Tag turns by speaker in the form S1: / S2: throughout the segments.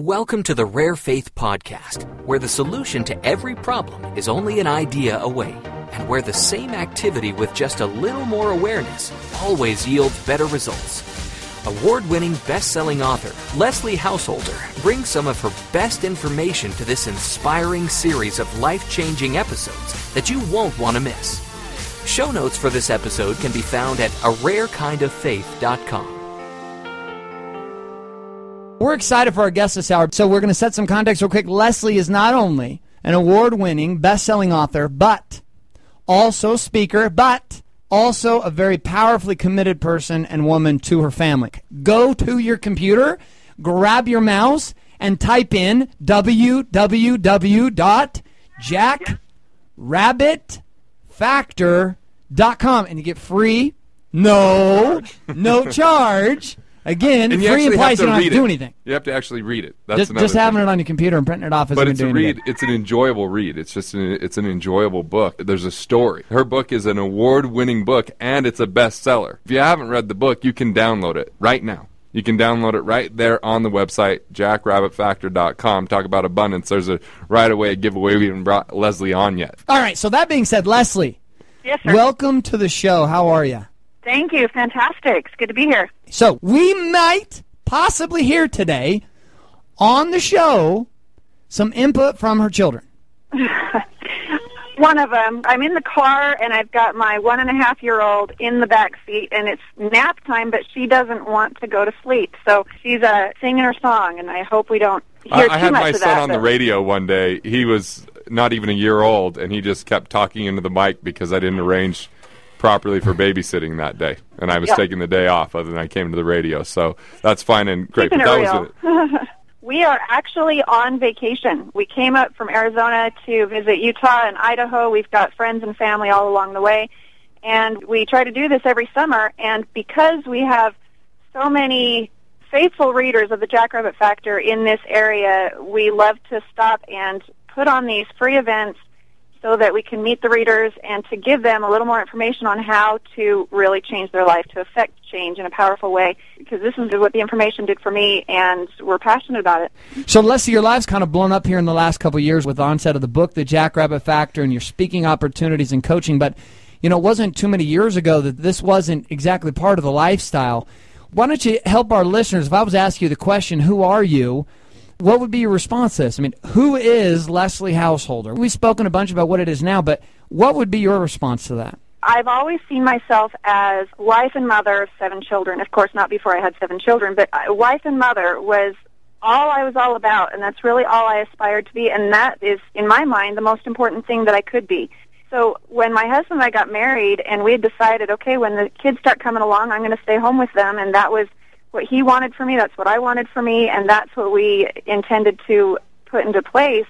S1: Welcome to the Rare Faith Podcast, where the solution to every problem is only an idea away, and where the same activity with just a little more awareness always yields better results. Award winning best selling author Leslie Householder brings some of her best information to this inspiring series of life changing episodes that you won't want to miss. Show notes for this episode can be found at ararekindoffaith.com.
S2: We're excited for our guest this hour, so we're going to set some context real quick. Leslie is not only an award winning, best selling author, but also speaker, but also a very powerfully committed person and woman to her family. Go to your computer, grab your mouse, and type in www.jackrabbitfactor.com and you get free, no, no charge. Again,
S3: And you
S2: free
S3: actually
S2: implies you don't have to do
S3: it.
S2: anything.
S3: You have to actually read it. That's
S2: Just,
S3: another
S2: just having
S3: thing.
S2: it on your computer and printing it off
S3: But
S2: isn't
S3: it's a read.
S2: anything.
S3: It's an enjoyable read. It's just an, it's an enjoyable book. There's a story. Her book is an award-winning book, and it's a bestseller. If you haven't read the book, you can download it right now. You can download it right there on the website, jackrabbitfactor.com. Talk about abundance. There's a right away giveaway. We haven't brought Leslie on yet.
S2: All right. So that being said, Leslie,
S4: Yes, sir.
S2: welcome to the show. How are you?
S4: Thank you. Fantastic. It's good to be here.
S2: So we might possibly hear today on the show some input from her children.
S4: One of them, I'm in the car and I've got my one and a half year old in the back seat and it's nap time, but she doesn't want to go to sleep. So she's uh, singing her song and I hope we don't hear
S3: I,
S4: too
S3: I had
S4: much
S3: my
S4: of
S3: son
S4: that.
S3: on the radio one day. He was not even a year old, and he just kept talking into the mic because I didn't arrange properly for babysitting that day, and I was taking the day off. Other than I came to the radio, so that's fine and great.
S4: Keeping
S3: but that was it.
S4: We are actually on vacation. We came up from Arizona to visit Utah and Idaho. We've got friends and family all along the way. And we try to do this every summer. And because we have so many faithful readers of the Jackrabbit Factor in this area, we love to stop and put on these free events so that we can meet the readers and to give them a little more information on how to really change their life, to affect change in a powerful way. Because this is what the information did for me, and we're passionate about it.
S2: So Leslie, your life's kind of blown up here in the last couple of years with the onset of the book, The Jackrabbit Factor, and your speaking opportunities and coaching. But you know, it wasn't too many years ago that this wasn't exactly part of the lifestyle. Why don't you help our listeners? If I was to ask you the question, "Who are you?" What would be your response to this? I mean, who is Leslie Householder? We've spoken a bunch about what it is now, but what would be your response to that?
S4: I've always seen myself as wife and mother of seven children. Of course, not before I had seven children, but wife and mother was all I was all about, and that's really all I aspired to be, and that is, in my mind, the most important thing that I could be. So when my husband and I got married, and we had decided, okay, when the kids start coming along, I'm going to stay home with them, and that was what he wanted for me, that's what I wanted for me, and that's what we intended to put into place.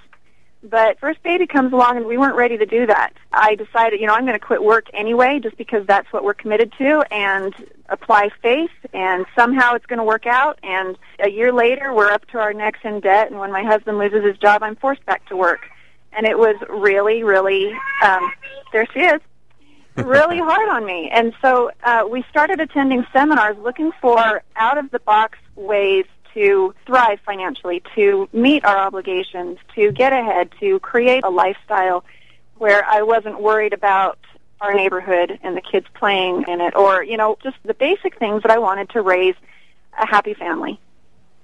S4: But first baby comes along and we weren't ready to do that. I decided, you know, I'm going to quit work anyway just because that's what we're committed to and apply faith and somehow it's going to work out. And a year later, we're up to our necks in debt and when my husband loses his job, I'm forced back to work. And it was really, really, um, there she is, really hard on me. And so uh, we started attending seminars looking for out of the box ways to thrive financially, to meet our obligations, to get ahead, to create a lifestyle where I wasn't worried about our neighborhood and the kids playing in it or, you know, just the basic things that I wanted to raise a happy family.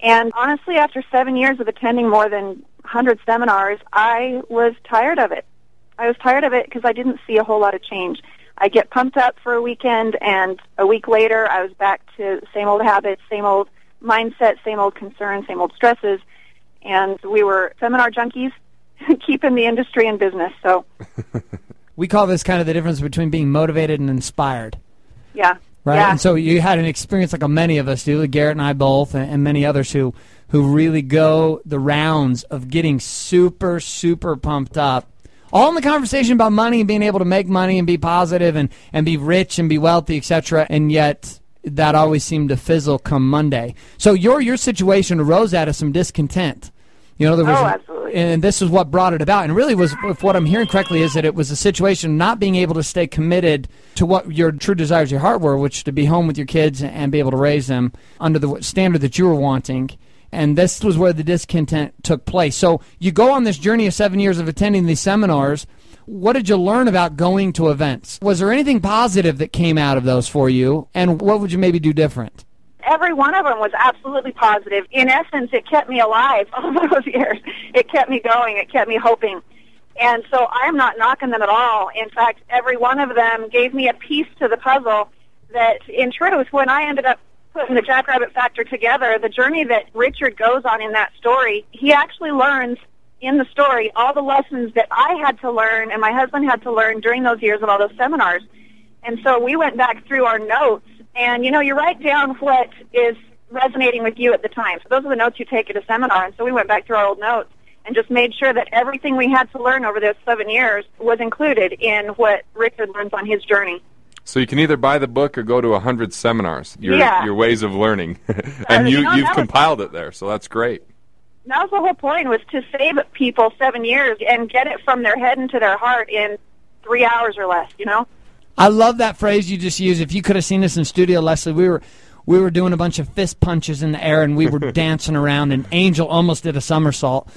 S4: And honestly, after seven years of attending more than 100 seminars, I was tired of it. I was tired of it because I didn't see a whole lot of change. I get pumped up for a weekend, and a week later, I was back to same old habits, same old mindset, same old concerns, same old stresses. And we were seminar junkies, keeping the industry in business. So,
S2: We call this kind of the difference between being motivated and inspired.
S4: yeah.
S2: right?
S4: Yeah.
S2: And so you had an experience like many of us do, Garrett and I both, and, and many others who who really go the rounds of getting super super pumped up. All in the conversation about money and being able to make money and be positive and, and be rich and be wealthy, etc. And yet that always seemed to fizzle come Monday. So your your situation arose out of some discontent. You know, there was
S4: Oh, absolutely.
S2: and this is what brought it about. And really, was if what I'm hearing correctly is that it was a situation of not being able to stay committed to what your true desires, your heart were, which to be home with your kids and be able to raise them under the standard that you were wanting. And this was where the discontent took place. So you go on this journey of seven years of attending these seminars. What did you learn about going to events? Was there anything positive that came out of those for you, and what would you maybe do different?
S4: every one of them was absolutely positive. In essence, it kept me alive all those years. It kept me going. It kept me hoping. And so I'm not knocking them at all. In fact, every one of them gave me a piece to the puzzle that, in truth, when I ended up putting the Jackrabbit Factor together, the journey that Richard goes on in that story, he actually learns in the story all the lessons that I had to learn and my husband had to learn during those years of all those seminars. And so we went back through our notes and, you know, you write down what is resonating with you at the time. So those are the notes you take at a seminar. And so we went back through our old notes and just made sure that everything we had to learn over those seven years was included in what Richard learns on his journey.
S3: So you can either buy the book or go to a hundred seminars. Your
S4: Yeah.
S3: your ways of learning, and
S4: Uh,
S3: you
S4: no,
S3: you've
S4: that was-
S3: compiled it there. So that's great.
S4: That was the whole point was to save people seven years and get it from their head into their heart in three hours or less, you know?
S2: I love that phrase you just used. If you could have seen us in studio, Leslie, we were we were doing a bunch of fist punches in the air and we were dancing around and Angel almost did a somersault.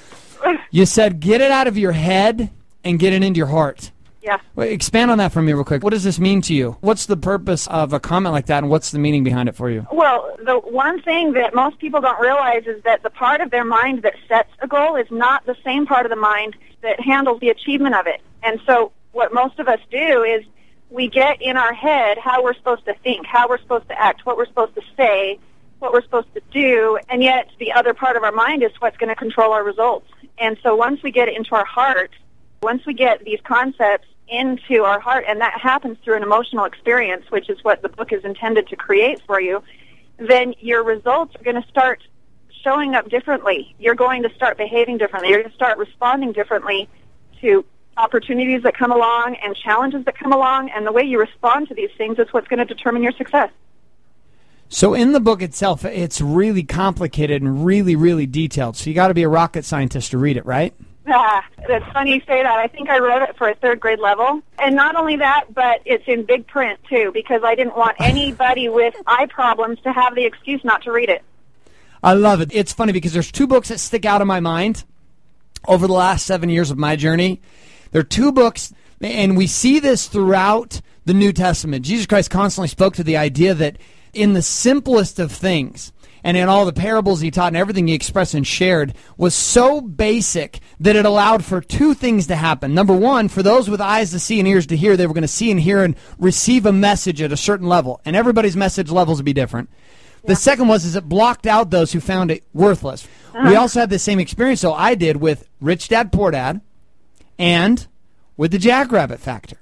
S2: You said get it out of your head and get it into your heart.
S4: Yeah.
S2: Wait, expand on that for me real quick. What does this mean to you? What's the purpose of a comment like that and what's the meaning behind it for you?
S4: Well, the one thing that most people don't realize is that the part of their mind that sets a goal is not the same part of the mind that handles the achievement of it. And so what most of us do is we get in our head how we're supposed to think, how we're supposed to act, what we're supposed to say, what we're supposed to do, and yet the other part of our mind is what's going to control our results. And so once we get it into our heart, once we get these concepts into our heart, and that happens through an emotional experience, which is what the book is intended to create for you, then your results are going to start showing up differently. You're going to start behaving differently. You're going to start responding differently to opportunities that come along and challenges that come along, and the way you respond to these things is what's going to determine your success.
S2: So in the book itself, it's really complicated and really, really detailed. So you got to be a rocket scientist to read it, right?
S4: Ah, that's funny you say that. I think I wrote it for a third grade level. And not only that, but it's in big print too, because I didn't want anybody with eye problems to have the excuse not to read it.
S2: I love it. It's funny because there's two books that stick out in my mind over the last seven years of my journey. There are two books, and we see this throughout the New Testament. Jesus Christ constantly spoke to the idea that in the simplest of things, and in all the parables he taught and everything he expressed and shared was so basic that it allowed for two things to happen. Number one, for those with eyes to see and ears to hear, they were going to see and hear and receive a message at a certain level. And everybody's message levels would be different. The second was is it blocked out those who found it worthless. Uh-huh. We also had the same experience, so I did with Rich Dad Poor Dad and with the Jackrabbit Factor.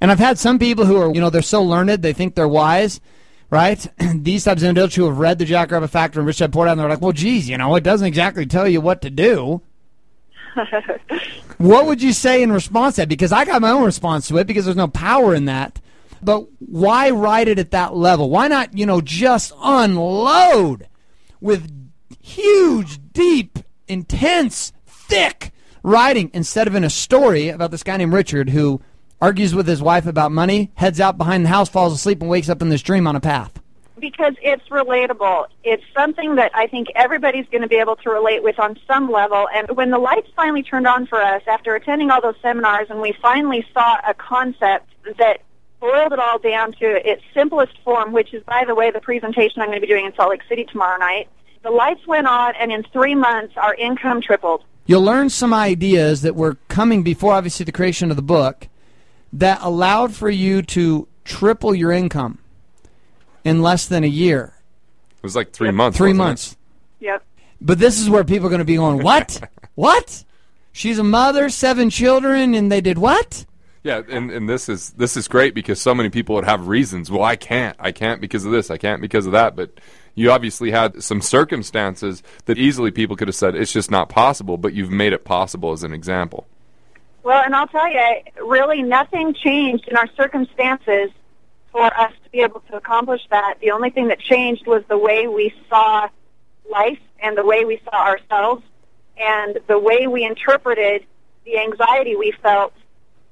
S2: And I've had some people who are, you know, they're so learned, they think they're wise, right? These types of individuals who have read the Jack Jackrabbit Factor and Rich Dad Poor Dad, and they're like, well, geez, you know, it doesn't exactly tell you what to do. what would you say in response to that? Because I got my own response to it because there's no power in that. But why write it at that level? Why not, you know, just unload with huge, deep, intense, thick writing instead of in a story about this guy named Richard who argues with his wife about money, heads out behind the house, falls asleep, and wakes up in this dream on a path?
S4: because it's relatable. It's something that I think everybody's going to be able to relate with on some level. And when the lights finally turned on for us after attending all those seminars and we finally saw a concept that boiled it all down to its simplest form, which is, by the way, the presentation I'm going to be doing in Salt Lake City tomorrow night, the lights went on and in three months our income tripled.
S2: You'll learn some ideas that were coming before, obviously, the creation of the book that allowed for you to triple your income in less than a year.
S3: It was like three months.
S2: Three
S3: wasn't it?
S2: months.
S4: Yep.
S2: But this is where people are going to be going, what? what? She's a mother, seven children, and they did what?
S3: Yeah, and, and this is this is great because so many people would have reasons. Well, I can't. I can't because of this. I can't because of that. But you obviously had some circumstances that easily people could have said it's just not possible. But you've made it possible as an example.
S4: Well, and I'll tell you, really nothing changed in our circumstances for us to be able to accomplish that. The only thing that changed was the way we saw life and the way we saw ourselves and the way we interpreted the anxiety we felt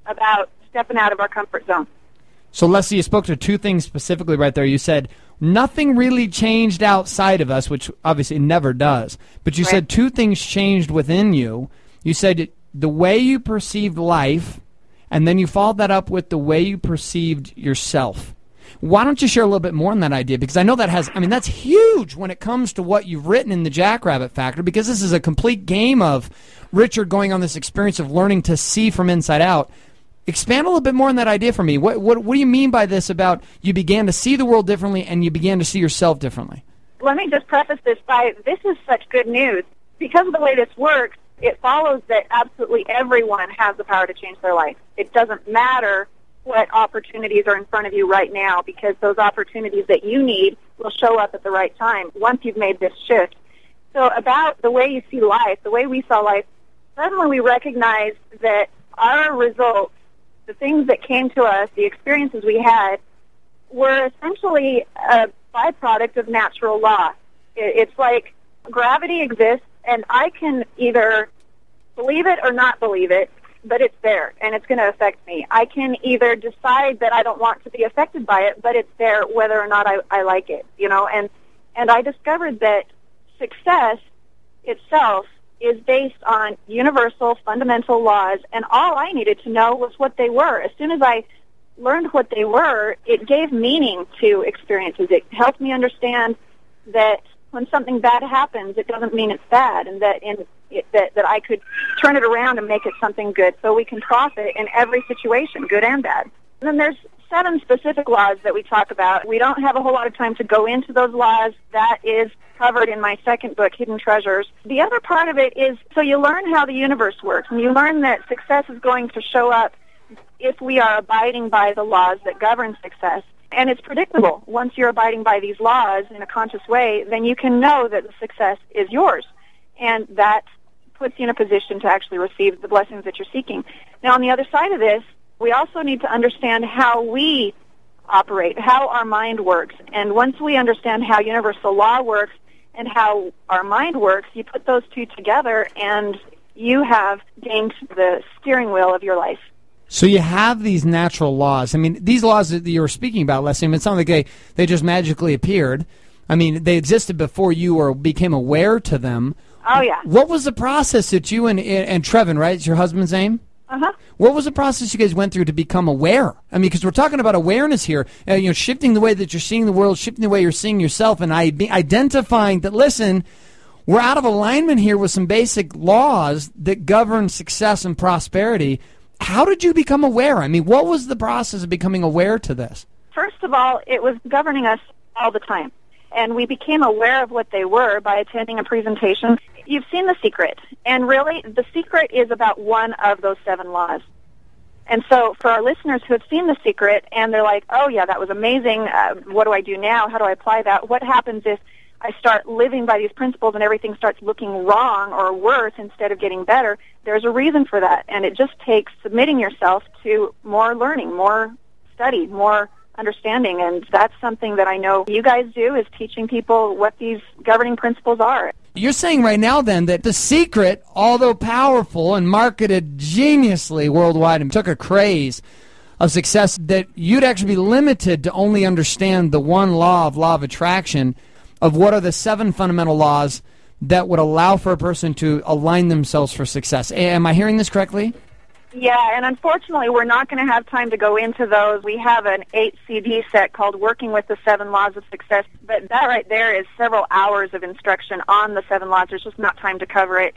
S4: about stepping out of our comfort zone.
S2: So, Leslie, you spoke to two things specifically right there. You said nothing really changed outside of us, which obviously never does. But you
S4: Right.
S2: said two things changed within you. You said the way you perceived life, and then you followed that up with the way you perceived yourself. Why don't you share a little bit more on that idea? Because I know that has, I mean, that's huge when it comes to what you've written in the Jackrabbit Factor, because this is a complete game of Richard going on this experience of learning to see from inside out. Expand a little bit more on that idea for me. What, what, what do you mean by this about you began to see the world differently and you began to see yourself differently?
S4: Let me just preface this by this is such good news. Because of the way this works, it follows that absolutely everyone has the power to change their life. It doesn't matter what opportunities are in front of you right now because those opportunities that you need will show up at the right time once you've made this shift. So about the way you see life, the way we saw life, suddenly we recognized that our results, the things that came to us, the experiences we had, were essentially a byproduct of natural law. It's like gravity exists, and I can either believe it or not believe it, but it's there, and it's going to affect me. I can either decide that I don't want to be affected by it, but it's there whether or not I, I like it, you know. And and I discovered that success itself is based on universal fundamental laws, and all I needed to know was what they were. As soon as I learned what they were, it gave meaning to experiences. It helped me understand that when something bad happens, it doesn't mean it's bad, and that in it, that that I could turn it around and make it something good, so we can profit in every situation, good and bad. And then there's seven specific laws that we talk about. We don't have a whole lot of time to go into those laws. That is covered in my second book, Hidden Treasures. The other part of it is so you learn how the universe works, and you learn that success is going to show up if we are abiding by the laws that govern success. And it's predictable. Once you're abiding by these laws in a conscious way, then you can know that the success is yours. And that puts you in a position to actually receive the blessings that you're seeking. Now, on the other side of this, we also need to understand how we operate, how our mind works. And once we understand how universal law works and how our mind works, you put those two together and you have gained the steering wheel of your life.
S2: So you have these natural laws. I mean, these laws that you were speaking about, Leslie, I mean, it's not like they, they just magically appeared. I mean, they existed before you or became aware to them.
S4: Oh, yeah.
S2: What was the process that you and, and Trevin, right? Is your husband's name?
S4: Uh-huh.
S2: What was the process you guys went through to become aware? I mean, because we're talking about awareness here. Uh, you know, shifting the way that you're seeing the world, shifting the way you're seeing yourself, and I, be identifying that. Listen, we're out of alignment here with some basic laws that govern success and prosperity. How did you become aware? I mean, what was the process of becoming aware to this?
S4: First of all, it was governing us all the time. And we became aware of what they were by attending a presentation. You've seen The Secret. And really, The Secret is about one of those seven laws. And so for our listeners who have seen The Secret and they're like, oh, yeah, that was amazing. Uh, what do I do now? How do I apply that? What happens if I start living by these principles and everything starts looking wrong or worse instead of getting better? There's a reason for that. And it just takes submitting yourself to more learning, more study, more understanding. And that's something that I know you guys do is teaching people what these governing principles are.
S2: You're saying right now then that the secret, although powerful and marketed geniusly worldwide and took a craze of success, that you'd actually be limited to only understand the one law of law of attraction of what are the seven fundamental laws that would allow for a person to align themselves for success. Am I hearing this correctly?
S4: Yeah, and unfortunately, we're not going to have time to go into those. We have an eight CD set called Working with the Seven Laws of Success, but that right there is several hours of instruction on the seven laws. There's just not time to cover it.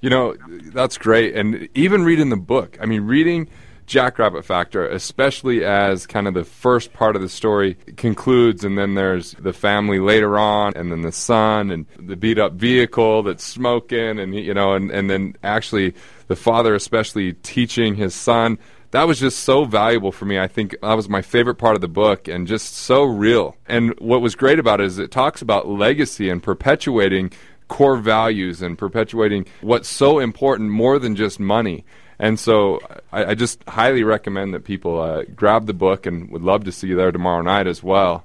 S3: You know, that's great. And even reading the book, I mean, reading Jackrabbit Factor, especially as kind of the first part of the story concludes, and then there's the family later on, and then the son, and the beat up vehicle that's smoking, and, you know, and, and then actually the father, especially teaching his son. That was just so valuable for me. I think that was my favorite part of the book and just so real. And what was great about it is it talks about legacy and perpetuating core values and perpetuating what's so important more than just money. And so I, I just highly recommend that people uh, grab the book and would love to see you there tomorrow night as well.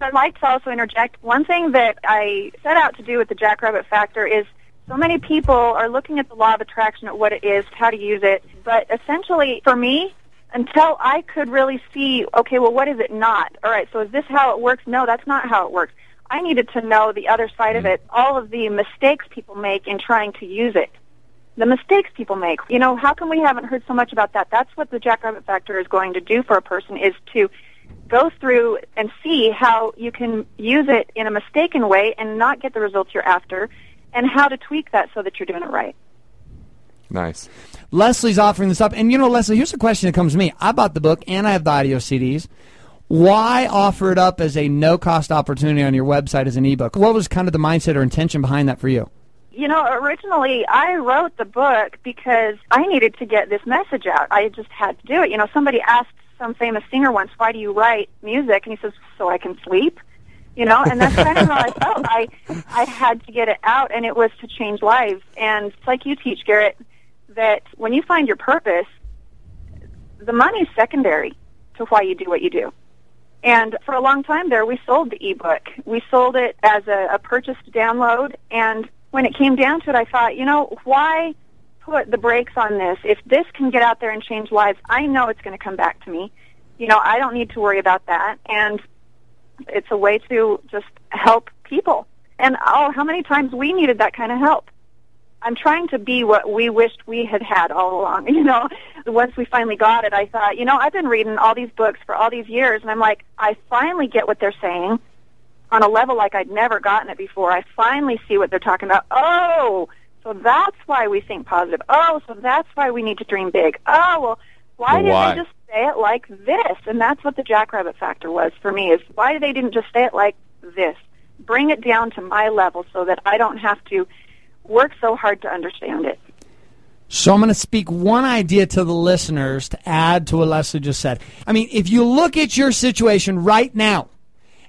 S4: I'd like to also interject. One thing that I set out to do with the Jackrabbit Factor is so many people are looking at the law of attraction at what it is, how to use it, but essentially, for me, until I could really see, okay, well, what is it not? All right, so is this how it works? No, that's not how it works. I needed to know the other side of it, all of the mistakes people make in trying to use it. The mistakes people make. You know, how come we haven't heard so much about that? That's what the Jackrabbit Factor is going to do for a person is to go through and see how you can use it in a mistaken way and not get the results you're after and how to tweak that so that you're doing it right.
S3: Nice.
S2: Leslie's offering this up. And you know, Leslie, here's a question that comes to me. I bought the book and I have the audio CDs. Why offer it up as a no cost opportunity on your website as an ebook? What was kind of the mindset or intention behind that for you?
S4: You know, originally I wrote the book because I needed to get this message out. I just had to do it. You know, somebody asked some famous singer once, "Why do you write music?" And he says, "So I can sleep." You know, and that's kind of how I felt. I I had to get it out, and it was to change lives. And it's like you teach, Garrett, that when you find your purpose, the money's secondary to why you do what you do. And for a long time there, we sold the ebook. We sold it as a, a purchased download. And when it came down to it, I thought, you know, why put the brakes on this? If this can get out there and change lives, I know it's going to come back to me. You know, I don't need to worry about that. And it's a way to just help people. And oh, how many times we needed that kind of help. I'm trying to be what we wished we had had all along. You know, once we finally got it, I thought, you know, I've been reading all these books for all these years, and I'm like, I finally get what they're saying on a level like I'd never gotten it before. I finally see what they're talking about. Oh, so that's why we think positive. Oh, so that's why we need to dream big. Oh, well, why
S3: Well,
S4: didn't they just say it like this? And that's what the jackrabbit factor was for me is why they didn't just say it like this? Bring it down to my level so that I don't have to work so hard to understand it.
S2: So I'm going to speak one idea to the listeners to add to what Leslie just said. I mean, if you look at your situation right now,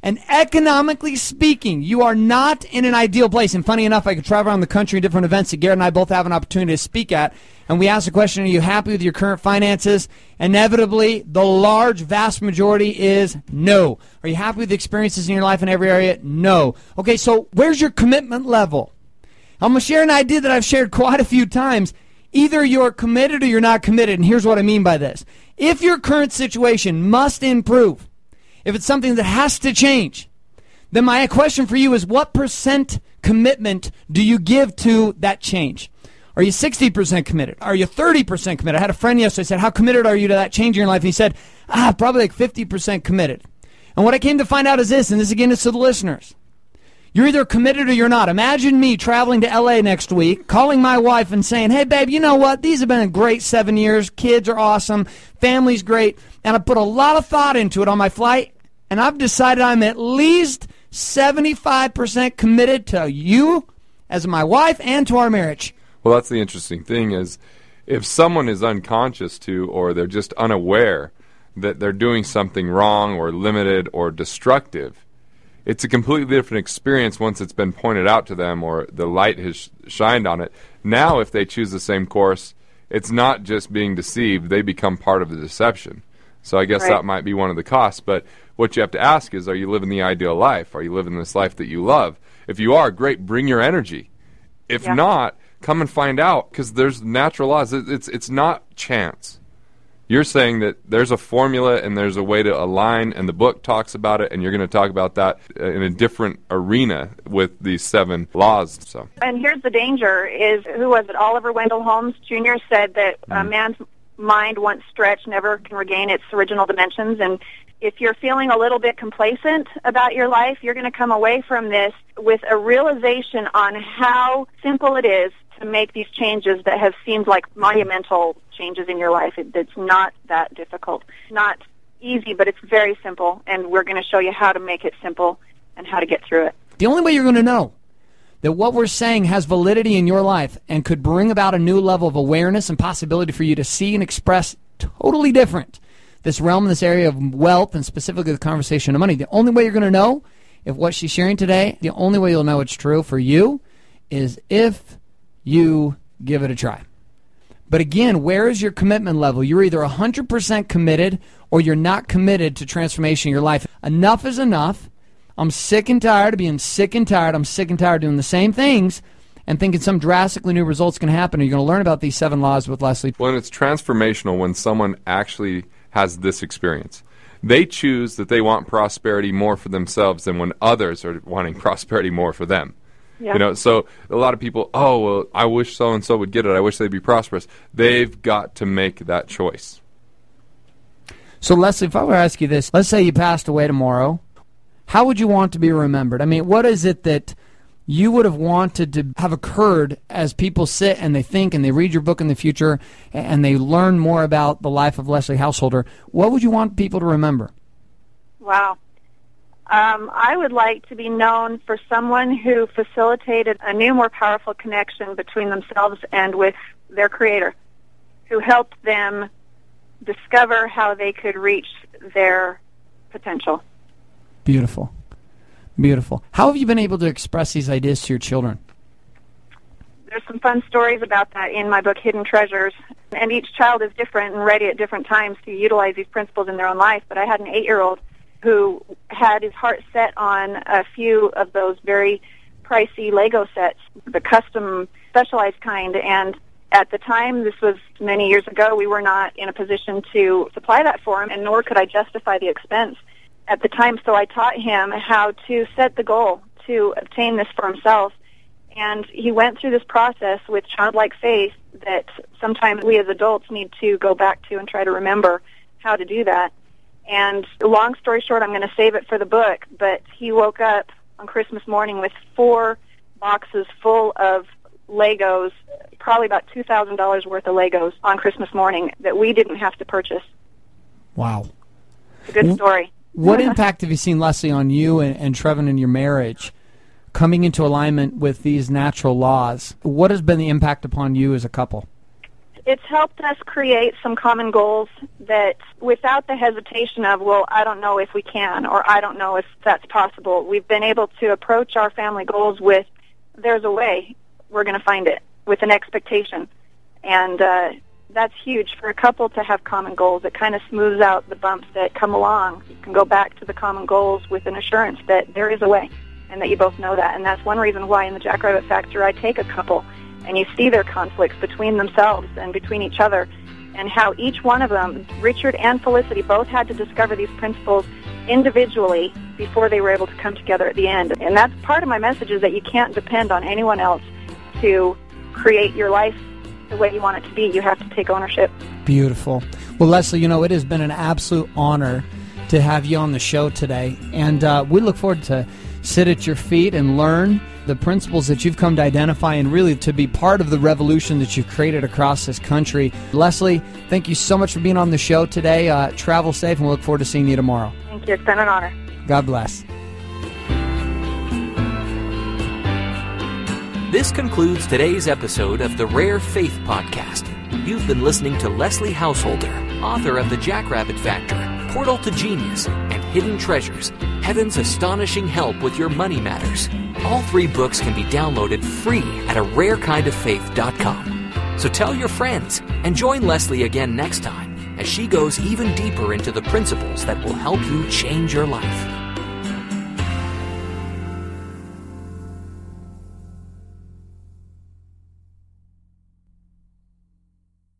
S2: and economically speaking, you are not in an ideal place. And funny enough, I could travel around the country in different events that Garrett and I both have an opportunity to speak at. And we ask the question, are you happy with your current finances? Inevitably, the large, vast majority is no. Are you happy with the experiences in your life in every area? No. Okay, so where's your commitment level? I'm going to share an idea that I've shared quite a few times. Either you're committed or you're not committed. And here's what I mean by this. If your current situation must improve, if it's something that has to change, then my question for you is what percent commitment do you give to that change? Are you 60% committed? Are you 30% committed? I had a friend yesterday said, How committed are you to that change in your life? And he said, Ah, probably like 50% committed. And what I came to find out is this, and this again is to the listeners. You're either committed or you're not. Imagine me traveling to LA next week, calling my wife and saying, Hey, babe, you know what? These have been a great seven years. Kids are awesome. Family's great. And I put a lot of thought into it on my flight. And I've decided I'm at least 75% committed to you as my wife and to our marriage.
S3: Well, that's the interesting thing is if someone is unconscious to or they're just unaware that they're doing something wrong or limited or destructive, it's a completely different experience once it's been pointed out to them or the light has shined on it. Now, if they choose the same course, it's not just being deceived, they become part of the deception. So I guess
S4: Right.
S3: that might be one of the costs. But what you have to ask is are you living the ideal life? Are you living this life that you love? If you are, great, bring your energy. If
S4: Yeah.
S3: not, come and find out because there's natural laws. It's it's not chance. You're saying that there's a formula and there's a way to align, and the book talks about it, and you're going to talk about that uh, in a different arena with these seven laws. So
S4: And here's the danger: is who was it? Oliver Wendell Holmes Jr. said that a man's mind, once stretched, never can regain its original dimensions. And if you're feeling a little bit complacent about your life, you're going to come away from this with a realization on how simple it is to make these changes that have seemed like monumental changes in your life. It, it's not that difficult, not easy, but it's very simple. And we're going to show you how to make it simple and how to get through it.
S2: The only way you're going to know that what we're saying has validity in your life and could bring about a new level of awareness and possibility for you to see and express totally different this realm, this area of wealth, and specifically the conversation of money. The only way you're going to know if what she's sharing today, the only way you'll know it's true for you is if you give it a try. But again, where is your commitment level? You're either 100% committed or you're not committed to transformation in your life. Enough is enough. I'm sick and tired of being sick and tired. I'm sick and tired of doing the same things and thinking some drastically new results can happen. You're going to learn about these seven laws with Leslie.
S3: Well, and it's transformational when someone actually has this experience. They choose that they want prosperity more for themselves than when others are wanting prosperity more for them.
S4: Yeah.
S3: You know, so a lot of people, oh, well, I wish so and so would get it. I wish they'd be prosperous. They've got to make that choice.
S2: So, Leslie, if I were to ask you this, let's say you passed away tomorrow, how would you want to be remembered? I mean, what is it that you would have wanted to have occurred as people sit and they think and they read your book in the future and they learn more about the life of Leslie Householder? What would you want people to remember?
S4: Wow. Um, I would like to be known for someone who facilitated a new, more powerful connection between themselves and with their creator, who helped them discover how they could reach their potential.
S2: Beautiful. Beautiful. How have you been able to express these ideas to your children?
S4: There's some fun stories about that in my book, Hidden Treasures. And each child is different and ready at different times to utilize these principles in their own life. But I had an eight year old who had his heart set on a few of those very pricey Lego sets, the custom specialized kind. And at the time, this was many years ago, we were not in a position to supply that for him, and nor could I justify the expense at the time. So I taught him how to set the goal to obtain this for himself. And he went through this process with childlike faith that sometimes we as adults need to go back to and try to remember how to do that. And long story short, I'm going to save it for the book, but he woke up on Christmas morning with four boxes full of Legos, probably about $2,000 worth of Legos on Christmas morning that we didn't have to purchase.
S2: Wow.
S4: A good story.
S2: What impact have you seen, Leslie, on you and, and Trevin in your marriage coming into alignment with these natural laws? What has been the impact upon you as a couple?
S4: It's helped us create some common goals that without the hesitation of, well, I don't know if we can or I don't know if that's possible, we've been able to approach our family goals with, there's a way, we're going to find it, with an expectation. And uh, that's huge for a couple to have common goals. It kind of smooths out the bumps that come along. You can go back to the common goals with an assurance that there is a way and that you both know that. And that's one reason why in the Jackrabbit Factor I take a couple and you see their conflicts between themselves and between each other and how each one of them, Richard and Felicity, both had to discover these principles individually before they were able to come together at the end. And that's part of my message is that you can't depend on anyone else to create your life the way you want it to be. You have to take ownership.
S2: Beautiful. Well, Leslie, you know, it has been an absolute honor to have you on the show today. And uh, we look forward to sit at your feet and learn the principles that you've come to identify and really to be part of the revolution that you've created across this country. Leslie, thank you so much for being on the show today. Uh, travel safe, and we look forward to seeing you tomorrow.
S4: Thank you. It's been an honor.
S2: God bless.
S1: This concludes today's episode of the Rare Faith Podcast. You've been listening to Leslie Householder, author of The Jackrabbit Factor, Portal to Genius, and Hidden Treasures Heaven's Astonishing Help with Your Money Matters. All three books can be downloaded free at a rarekindoffaith.com. So tell your friends and join Leslie again next time as she goes even deeper into the principles that will help you change your life.